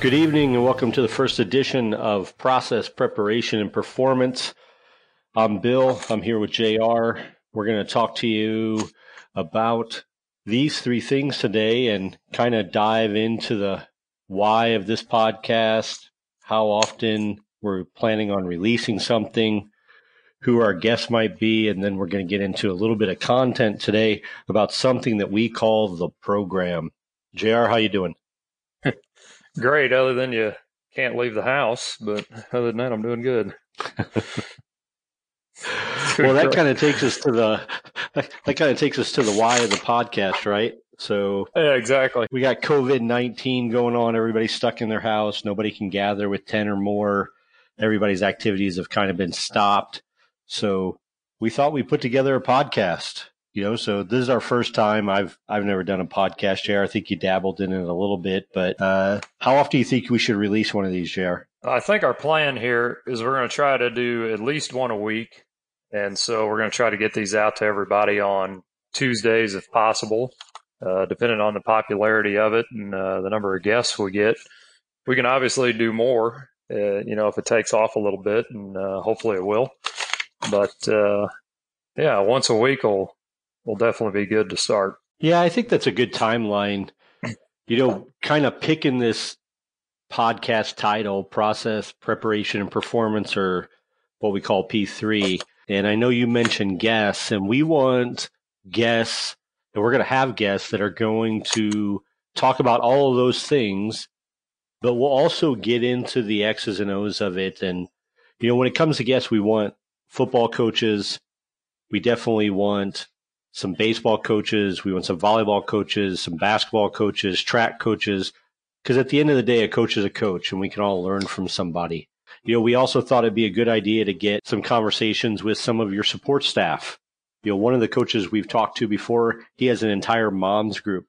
Good evening and welcome to the first edition of Process Preparation and Performance. I'm Bill. I'm here with JR. We're going to talk to you about these three things today and kind of dive into the why of this podcast, how often we're planning on releasing something, who our guests might be, and then we're going to get into a little bit of content today about something that we call the program. JR, how you doing? Great, other than you can't leave the house, but other than that, I'm doing good. well, that kind of takes us to the that kind of takes us to the why of the podcast, right? So yeah, exactly. We got COVID nineteen going on. Everybody's stuck in their house. Nobody can gather with ten or more. Everybody's activities have kind of been stopped. So we thought we put together a podcast. You know, so this is our first time. I've I've never done a podcast, JR. I think you dabbled in it a little bit, but uh, how often do you think we should release one of these, JR? I think our plan here is we're going to try to do at least one a week, and so we're going to try to get these out to everybody on Tuesdays if possible, uh, depending on the popularity of it and uh, the number of guests we get. We can obviously do more, uh, you know, if it takes off a little bit, and uh, hopefully it will. But uh, yeah, once a week will will definitely be good to start. Yeah, I think that's a good timeline. You know, kind of picking this podcast title, process, preparation, and performance, or what we call P3. And I know you mentioned guests, and we want guests, and we're going to have guests that are going to talk about all of those things, but we'll also get into the X's and O's of it. And, you know, when it comes to guests, we want football coaches. We definitely want some baseball coaches. We want some volleyball coaches, some basketball coaches, track coaches. Because at the end of the day, a coach is a coach and we can all learn from somebody. You know, we also thought it'd be a good idea to get some conversations with some of your support staff. You know, one of the coaches we've talked to before, he has an entire moms group.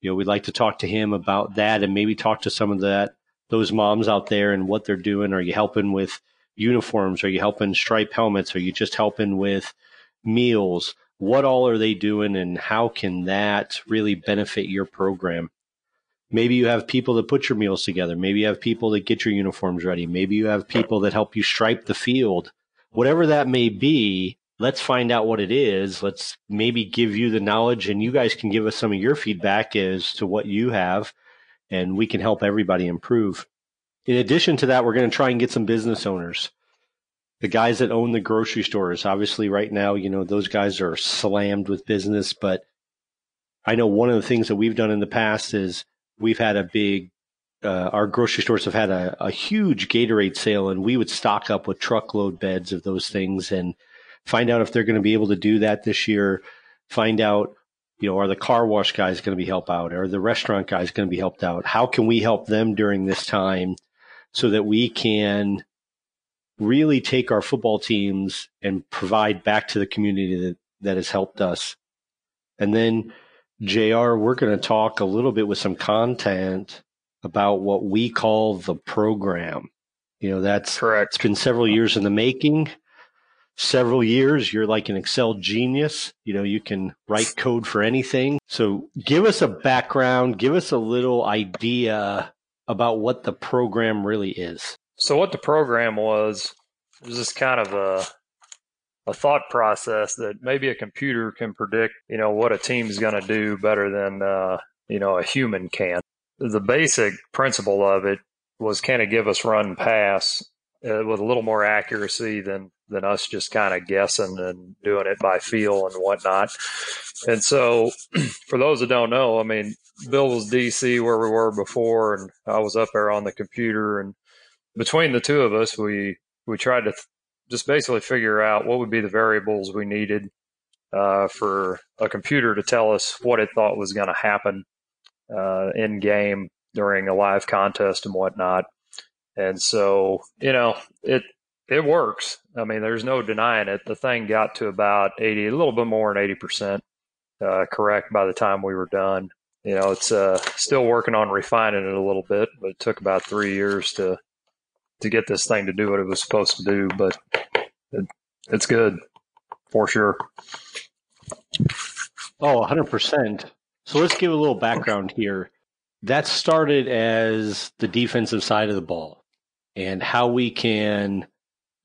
You know, we'd like to talk to him about that and maybe talk to some of that, those moms out there and what they're doing. Are you helping with uniforms? Are you helping stripe helmets? Are you just helping with meals? What all are they doing and how can that really benefit your program? Maybe you have people that put your meals together. Maybe you have people that get your uniforms ready. Maybe you have people that help you stripe the field. Whatever that may be, let's find out what it is. Let's maybe give you the knowledge and you guys can give us some of your feedback as to what you have and we can help everybody improve. In addition to that, we're going to try and get some business owners the guys that own the grocery stores, obviously right now, you know, those guys are slammed with business, but I know one of the things that we've done in the past is we've had a big uh, our grocery stores have had a, a, huge Gatorade sale, and we would stock up with truckload beds of those things and find out if they're going to be able to do that this year. Find out, you know, are the car wash guys going to be helped out? Are the restaurant guys going to be helped out? How can we help them during this time so that we can really take our football teams and provide back to the community that, that has helped us. And then, JR, we're going to talk a little bit with some content about what we call the program. You know, that's correct. It's been several years in the making. Several years, you're like an Excel genius. You know, you can write code for anything. So give us a background, give us a little idea about what the program really is. So what the program was was just kind of a a thought process that maybe a computer can predict, you know, what a team's going to do better than uh, you know a human can. The basic principle of it was kind of give us run pass uh, with a little more accuracy than than us just kind of guessing and doing it by feel and whatnot. And so, for those that don't know, I mean, Bill was DC where we were before, and I was up there on the computer, and between the two of us, we we tried to th- just basically figure out what would be the variables we needed uh, for a computer to tell us what it thought was going to happen uh, in game during a live contest and whatnot. And so, you know, it it works. I mean, there's no denying it. The thing got to about 80, a little bit more than 80% uh, correct by the time we were done. You know, it's uh, still working on refining it a little bit, but it took about three years to to get this thing to do what it was supposed to do, but it, it's good for sure. Oh, 100%. So let's give a little background here. that started as the defensive side of the ball and how we can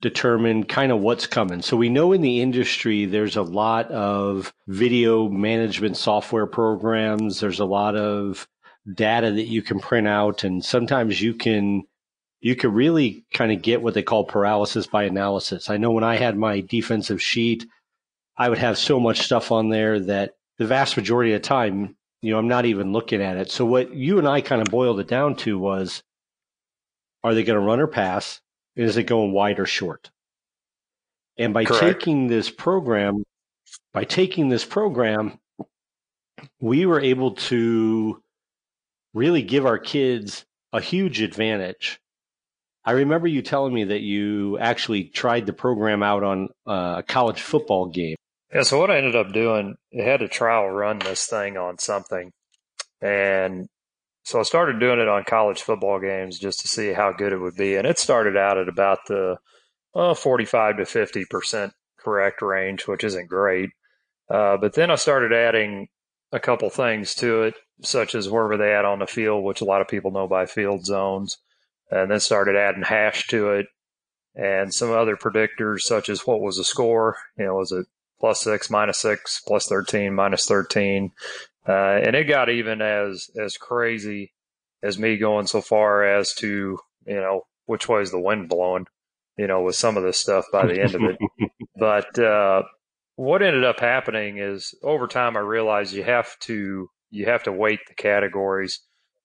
determine kind of what's coming. So we know in the industry there's a lot of video management software programs, there's a lot of data that you can print out and sometimes you can you could really kind of get what they call paralysis by analysis. I know when I had my defensive sheet, I would have so much stuff on there that the vast majority of the time, you know, I'm not even looking at it. So what you and I kind of boiled it down to was are they going to run or pass? Is it going wide or short? And by Correct. taking this program, by taking this program, we were able to really give our kids a huge advantage. I remember you telling me that you actually tried the program out on a college football game. Yeah, so what I ended up doing, I had to trial run this thing on something. And so I started doing it on college football games just to see how good it would be. And it started out at about the uh, 45 to 50% correct range, which isn't great. Uh, but then I started adding a couple things to it, such as where were they at on the field, which a lot of people know by field zones. And then started adding hash to it and some other predictors, such as what was the score? You know, was it plus six, minus six, plus 13, minus 13? Uh, and it got even as as crazy as me going so far as to you know which way is the wind blowing, you know, with some of this stuff by the end of it. but uh, what ended up happening is over time I realized you have to you have to weight the categories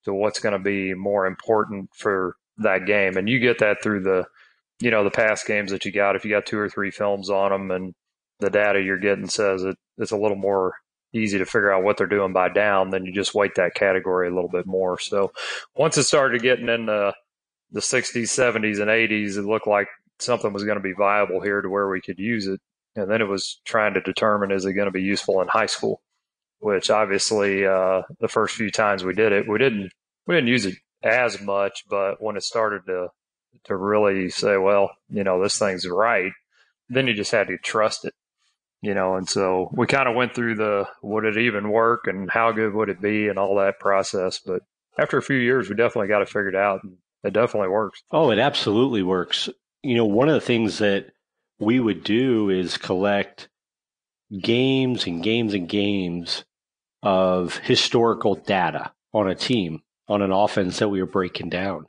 to what's going to be more important for that game, and you get that through the you know the past games that you got. If you got two or three films on them, and the data you're getting says it, it's a little more easy to figure out what they're doing by down, then you just weight that category a little bit more. So once it started getting in the, the 60s, 70s, and 80s, it looked like something was going to be viable here to where we could use it. And then it was trying to determine is it going to be useful in high school, which obviously uh, the first few times we did it, we didn't we didn't use it as much, but when it started to to really say, well, you know, this thing's right, then you just had to trust it you know, and so we kind of went through the would it even work and how good would it be and all that process. But after a few years, we definitely got it figured out. And it definitely works. Oh, it absolutely works. You know, one of the things that we would do is collect games and games and games of historical data on a team, on an offense that we were breaking down.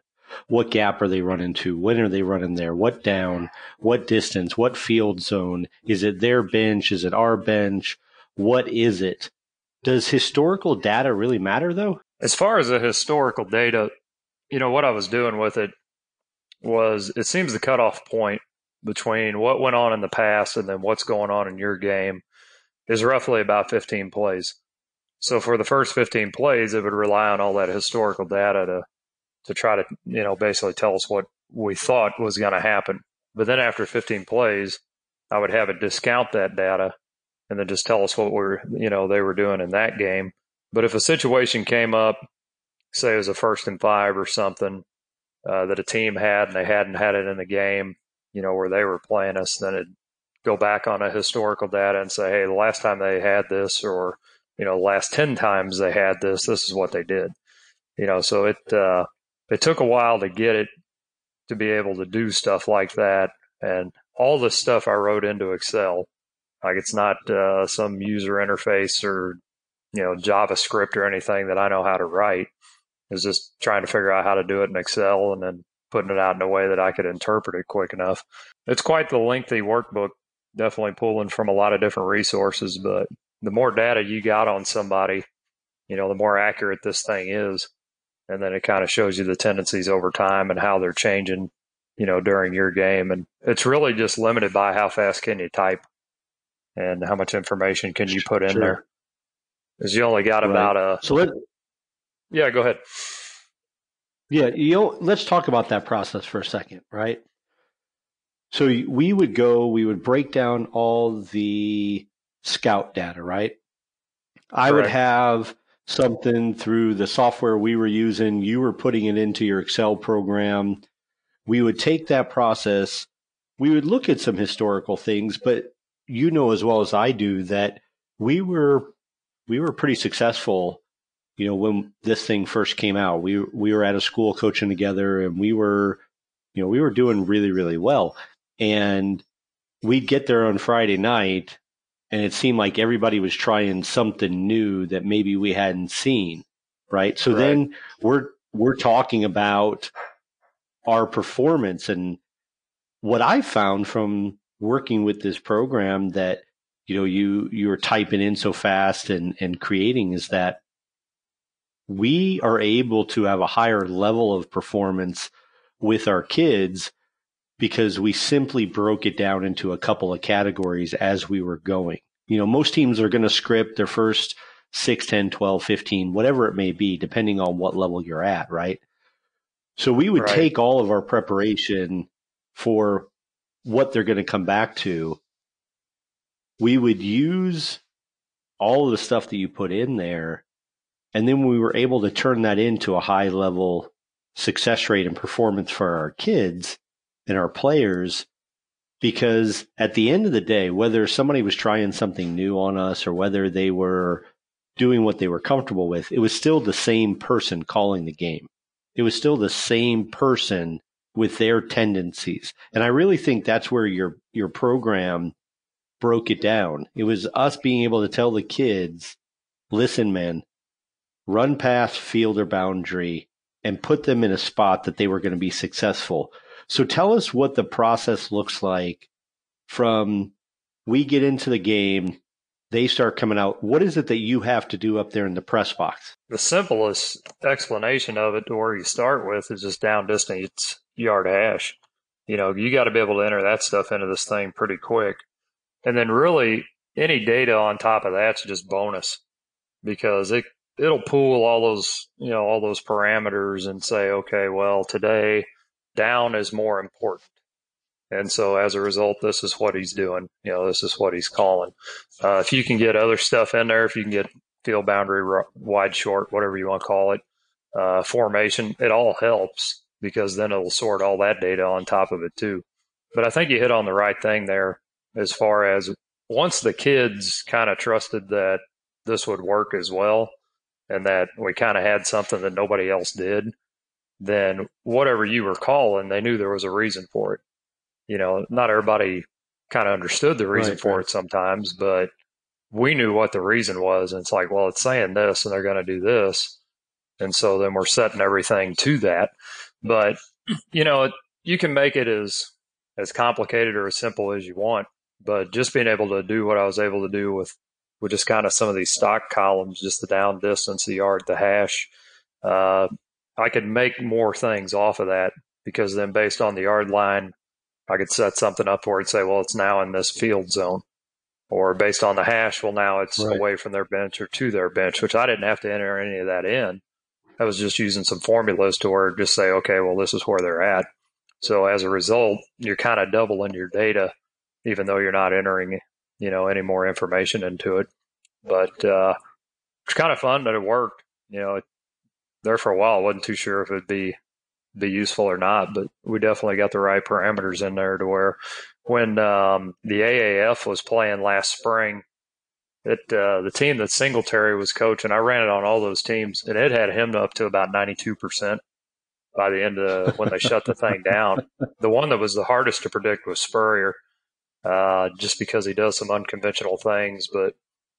What gap are they running to? When are they running there? What down? What distance? What field zone? Is it their bench? Is it our bench? What is it? Does historical data really matter though? As far as the historical data, you know, what I was doing with it was it seems the cutoff point between what went on in the past and then what's going on in your game is roughly about 15 plays. So for the first 15 plays, it would rely on all that historical data to to try to, you know, basically tell us what we thought was going to happen. But then after 15 plays, I would have it discount that data and then just tell us what we're, you know, they were doing in that game. But if a situation came up, say it was a first and five or something uh, that a team had and they hadn't had it in the game, you know, where they were playing us, then it'd go back on a historical data and say, hey, the last time they had this or, you know, last 10 times they had this, this is what they did. You know, so it, uh, it took a while to get it to be able to do stuff like that. And all the stuff I wrote into Excel, like it's not uh, some user interface or you know JavaScript or anything that I know how to write. Is just trying to figure out how to do it in Excel and then putting it out in a way that I could interpret it quick enough. It's quite the lengthy workbook, definitely pulling from a lot of different resources, but the more data you got on somebody, you know, the more accurate this thing is and then it kind of shows you the tendencies over time and how they're changing, you know, during your game. And it's really just limited by how fast can you type and how much information can you put in sure. there. Because you only got right. about a. So let. Yeah, go ahead. Yeah, you know, let's talk about that process for a second, right? So we would go, we would break down all the scout data, right? I would have something through the software we were using, you were putting it into your Excel program. We would take that process, we would look at some historical things, but you know as well as I do that we were we were pretty successful you know, when this thing first came out, we we were at a school coaching together, and we were, you know, we were doing really really well, and we'd get there on Friday night, and it seemed like everybody was trying something new that maybe we hadn't seen, right? So right. then we're we're talking about our performance and what I found from working with this program that you know you you're typing in so fast and and creating is that we are able to have a higher level of performance with our kids because we simply broke it down into a couple of categories as we were going. You know, most teams are going to script their first 6, 10, 12, 15, whatever it may be, depending on what level you're at, right? So we would right. take all of our preparation for what they're going to come back to. We would use all of the stuff that you put in there and then we were able to turn that into a high level success rate and performance for our kids and our players. Because at the end of the day, whether somebody was trying something new on us or whether they were doing what they were comfortable with, it was still the same person calling the game. It was still the same person with their tendencies. And I really think that's where your your program broke it down. It was us being able to tell the kids, listen, man, run past fielder boundary and put them in a spot that they were going to be successful. So tell us what the process looks like from we get into the game, they start coming out. What is it that you have to do up there in the press box? The simplest explanation of it to where you start with is just down distance yard hash. You know, you got to be able to enter that stuff into this thing pretty quick. And then really any data on top of that's just bonus because it it'll pull all those you know all those parameters and say okay well today down is more important. And so as a result this is what he's doing. You know this is what he's calling. Uh, if you can get other stuff in there if you can get field boundary wide short whatever you want to call it uh, formation it all helps because then it'll sort all that data on top of it too. But i think you hit on the right thing there as far as once the kids kind of trusted that this would work as well and that we kind of had something that nobody else did, then whatever you were calling, they knew there was a reason for it. You know, not everybody kind of understood the reason right, for right. it sometimes, but we knew what the reason was. And it's like, well, it's saying this and they're going to do this. And so then we're setting everything to that. But, you know, you can make it as, as complicated or as simple as you want. But just being able to do what I was able to do with with just kind of some of these stock columns, just the down distance, the yard, the hash. Uh, I could make more things off of that because then based on the yard line, I could set something up where it'd say, well, it's now in this field zone. Or based on the hash, well, now it's right. away from their bench or to their bench, which I didn't have to enter any of that in. I was just using some formulas to where just say, okay, well, this is where they're at. So as a result, you're kind of doubling your data, even though you're not entering you know any more information into it. But uh, it's kind of fun that it worked. You know, it, there for a while, I wasn't too sure if it'd be be useful or not, but we definitely got the right parameters in there to where when um, the AAF was playing last spring, it uh, the team that Singletary was coaching, I ran it on all those teams, and it had him up to about ninety two percent by the end of when they shut the thing down. The one that was the hardest to predict was Spurrier uh, just because he does some unconventional things. But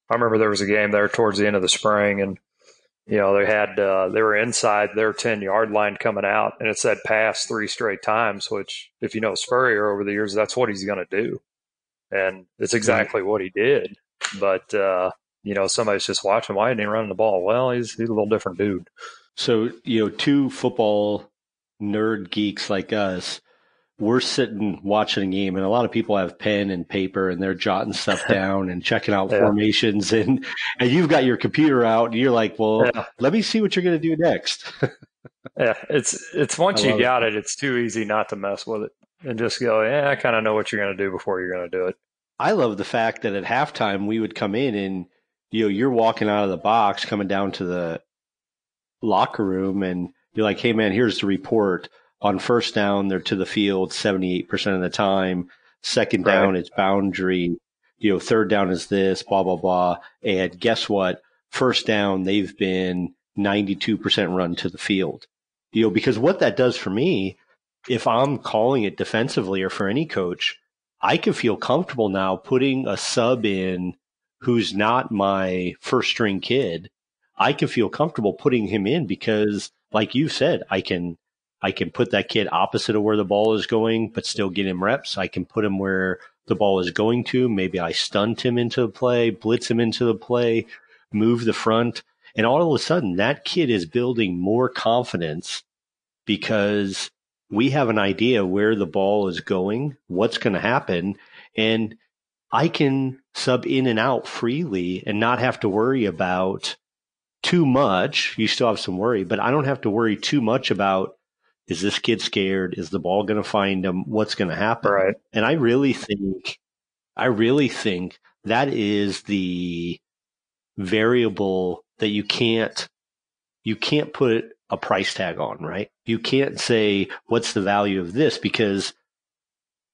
I remember there was a game there towards the end of the spring, and you know they had uh, they were inside their ten yard line coming out, and it said pass three straight times. Which, if you know Spurrier over the years, that's what he's going to do, and it's exactly what he did. But uh, you know, somebody's just watching. Why isn't he running the ball? Well, he's he's a little different dude. So you know, two football nerd geeks like us we're sitting watching a game and a lot of people have pen and paper and they're jotting stuff down and checking out yeah. formations and and you've got your computer out and you're like well yeah. let me see what you're going to do next yeah it's it's once you got it. it it's too easy not to mess with it and just go yeah i kind of know what you're going to do before you're going to do it i love the fact that at halftime we would come in and you know you're walking out of the box coming down to the locker room and you're like hey man here's the report on first down, they're to the field 78% of the time. Second down, right. it's boundary. You know, third down is this, blah, blah, blah. And guess what? First down, they've been 92% run to the field. You know, because what that does for me, if I'm calling it defensively or for any coach, I can feel comfortable now putting a sub in who's not my first string kid. I can feel comfortable putting him in because like you said, I can I can put that kid opposite of where the ball is going, but still get him reps. I can put him where the ball is going to. Maybe I stunt him into the play, blitz him into the play, move the front. And all of a sudden, that kid is building more confidence because we have an idea where the ball is going, what's going to happen. And I can sub in and out freely and not have to worry about too much. You still have some worry, but I don't have to worry too much about is this kid scared? Is the ball going to find him? What's going to happen? Right. And I really think, I really think that is the variable that you can't, you can't put a price tag on, right? You can't say, what's the value of this? Because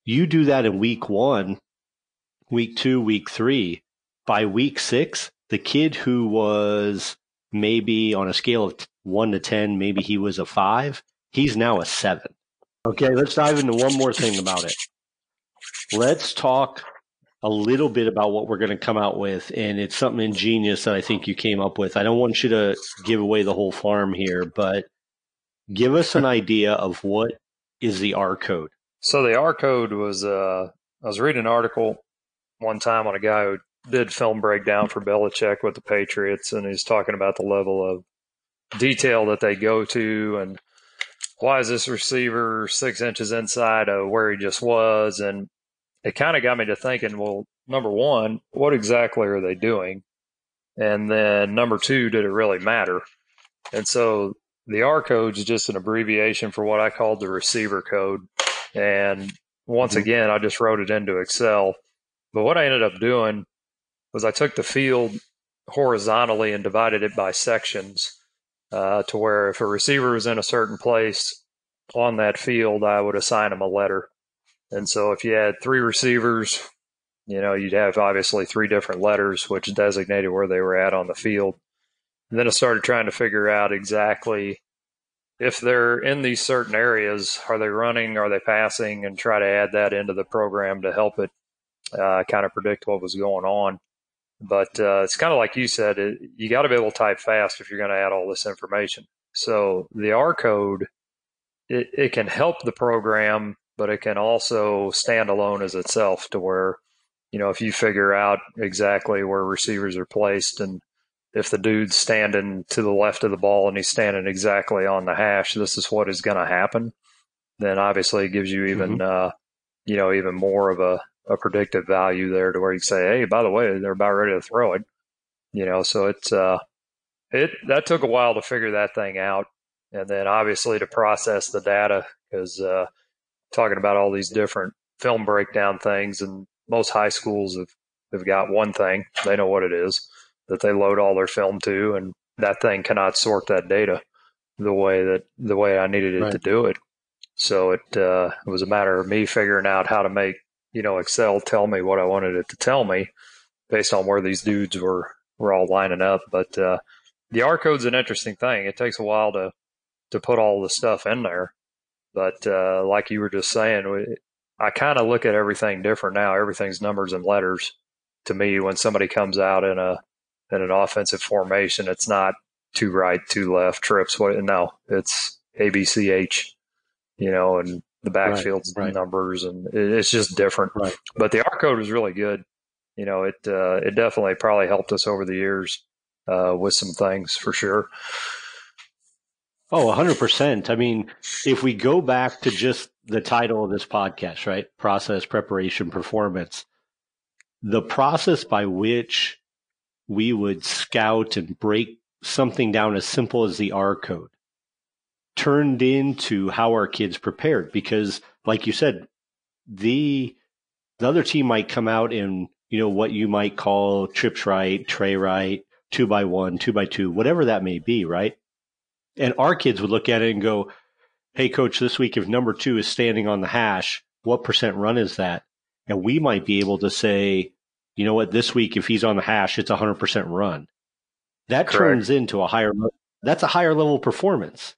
you do that in week one, week two, week three. By week six, the kid who was maybe on a scale of one to 10, maybe he was a five He's now a seven. Okay, let's dive into one more thing about it. Let's talk a little bit about what we're going to come out with, and it's something ingenious that I think you came up with. I don't want you to give away the whole farm here, but give us an idea of what is the R code. So the R code was uh, I was reading an article one time on a guy who did film breakdown for Belichick with the Patriots, and he's talking about the level of detail that they go to and why is this receiver six inches inside of where he just was? And it kind of got me to thinking, well, number one, what exactly are they doing? And then number two, did it really matter? And so the R code is just an abbreviation for what I called the receiver code. And once mm-hmm. again, I just wrote it into Excel. But what I ended up doing was I took the field horizontally and divided it by sections uh, to where if a receiver was in a certain place on that field, I would assign him a letter. And so if you had three receivers, you know, you'd have obviously three different letters which designated where they were at on the field. And then I started trying to figure out exactly if they're in these certain areas, are they running, are they passing, and try to add that into the program to help it uh, kind of predict what was going on. But uh, it's kind of like you said, it, you got to be able to type fast if you're going to add all this information. So the R code, it, it can help the program, but it can also stand alone as itself to where, you know, if you figure out exactly where receivers are placed and if the dude's standing to the left of the ball and he's standing exactly on the hash, this is what is going to happen. Then obviously it gives you even, mm-hmm. uh, you know, even more of a a predictive value there to where you say, hey, by the way, they're about ready to throw it. You know, so it's uh, it that took a while to figure that thing out, and then obviously to process the data because uh, talking about all these different film breakdown things, and most high schools have have got one thing they know what it is that they load all their film to, and that thing cannot sort that data the way that the way I needed it right. to do it. So it, uh, it was a matter of me figuring out how to make you know, Excel tell me what I wanted it to tell me based on where these dudes were were all lining up. But uh, the R code's an interesting thing. It takes a while to to put all the stuff in there. But uh, like you were just saying, I kind of look at everything different now. Everything's numbers and letters to me. When somebody comes out in a in an offensive formation, it's not two right, two left trips. What? No, it's A B C H. You know, and the backfield's right, right. numbers, and it's just different. Right. But the R code was really good. You know, it uh, it definitely probably helped us over the years uh, with some things for sure. Oh, 100%. I mean, if we go back to just the title of this podcast, right? Process, preparation, performance. The process by which we would scout and break something down as simple as the R code turned into how our kids prepared because like you said the the other team might come out in you know what you might call trips right tray right two by one two by two whatever that may be right and our kids would look at it and go hey coach this week if number two is standing on the hash what percent run is that and we might be able to say you know what this week if he's on the hash it's 100% run that Correct. turns into a higher that's a higher level performance.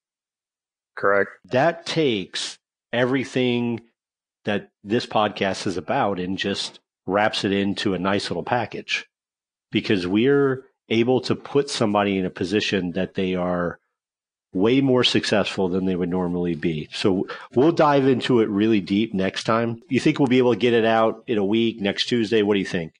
Correct. That takes everything that this podcast is about and just wraps it into a nice little package because we're able to put somebody in a position that they are way more successful than they would normally be. So we'll dive into it really deep next time. You think we'll be able to get it out in a week, next Tuesday? What do you think?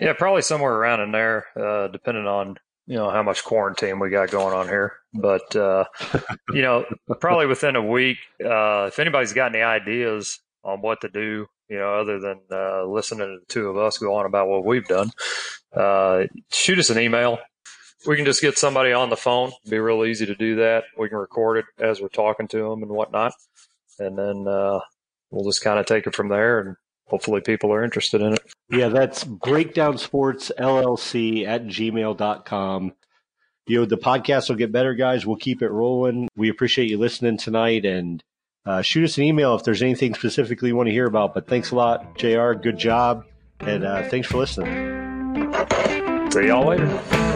Yeah, probably somewhere around in there, uh, depending on you know how much quarantine we got going on here. But uh, you know, probably within a week. Uh, if anybody's got any ideas on what to do, you know, other than uh, listening to the two of us go on about what we've done, uh, shoot us an email. We can just get somebody on the phone. It'd be real easy to do that. We can record it as we're talking to them and whatnot, and then uh, we'll just kind of take it from there and hopefully people are interested in it. Yeah, that's breakdown sports llc at gmail.com. You know, the podcast will get better, guys. We'll keep it rolling. We appreciate you listening tonight and uh, shoot us an email if there's anything specifically you want to hear about. But thanks a lot, JR. Good job. And uh, thanks for listening. See y'all later.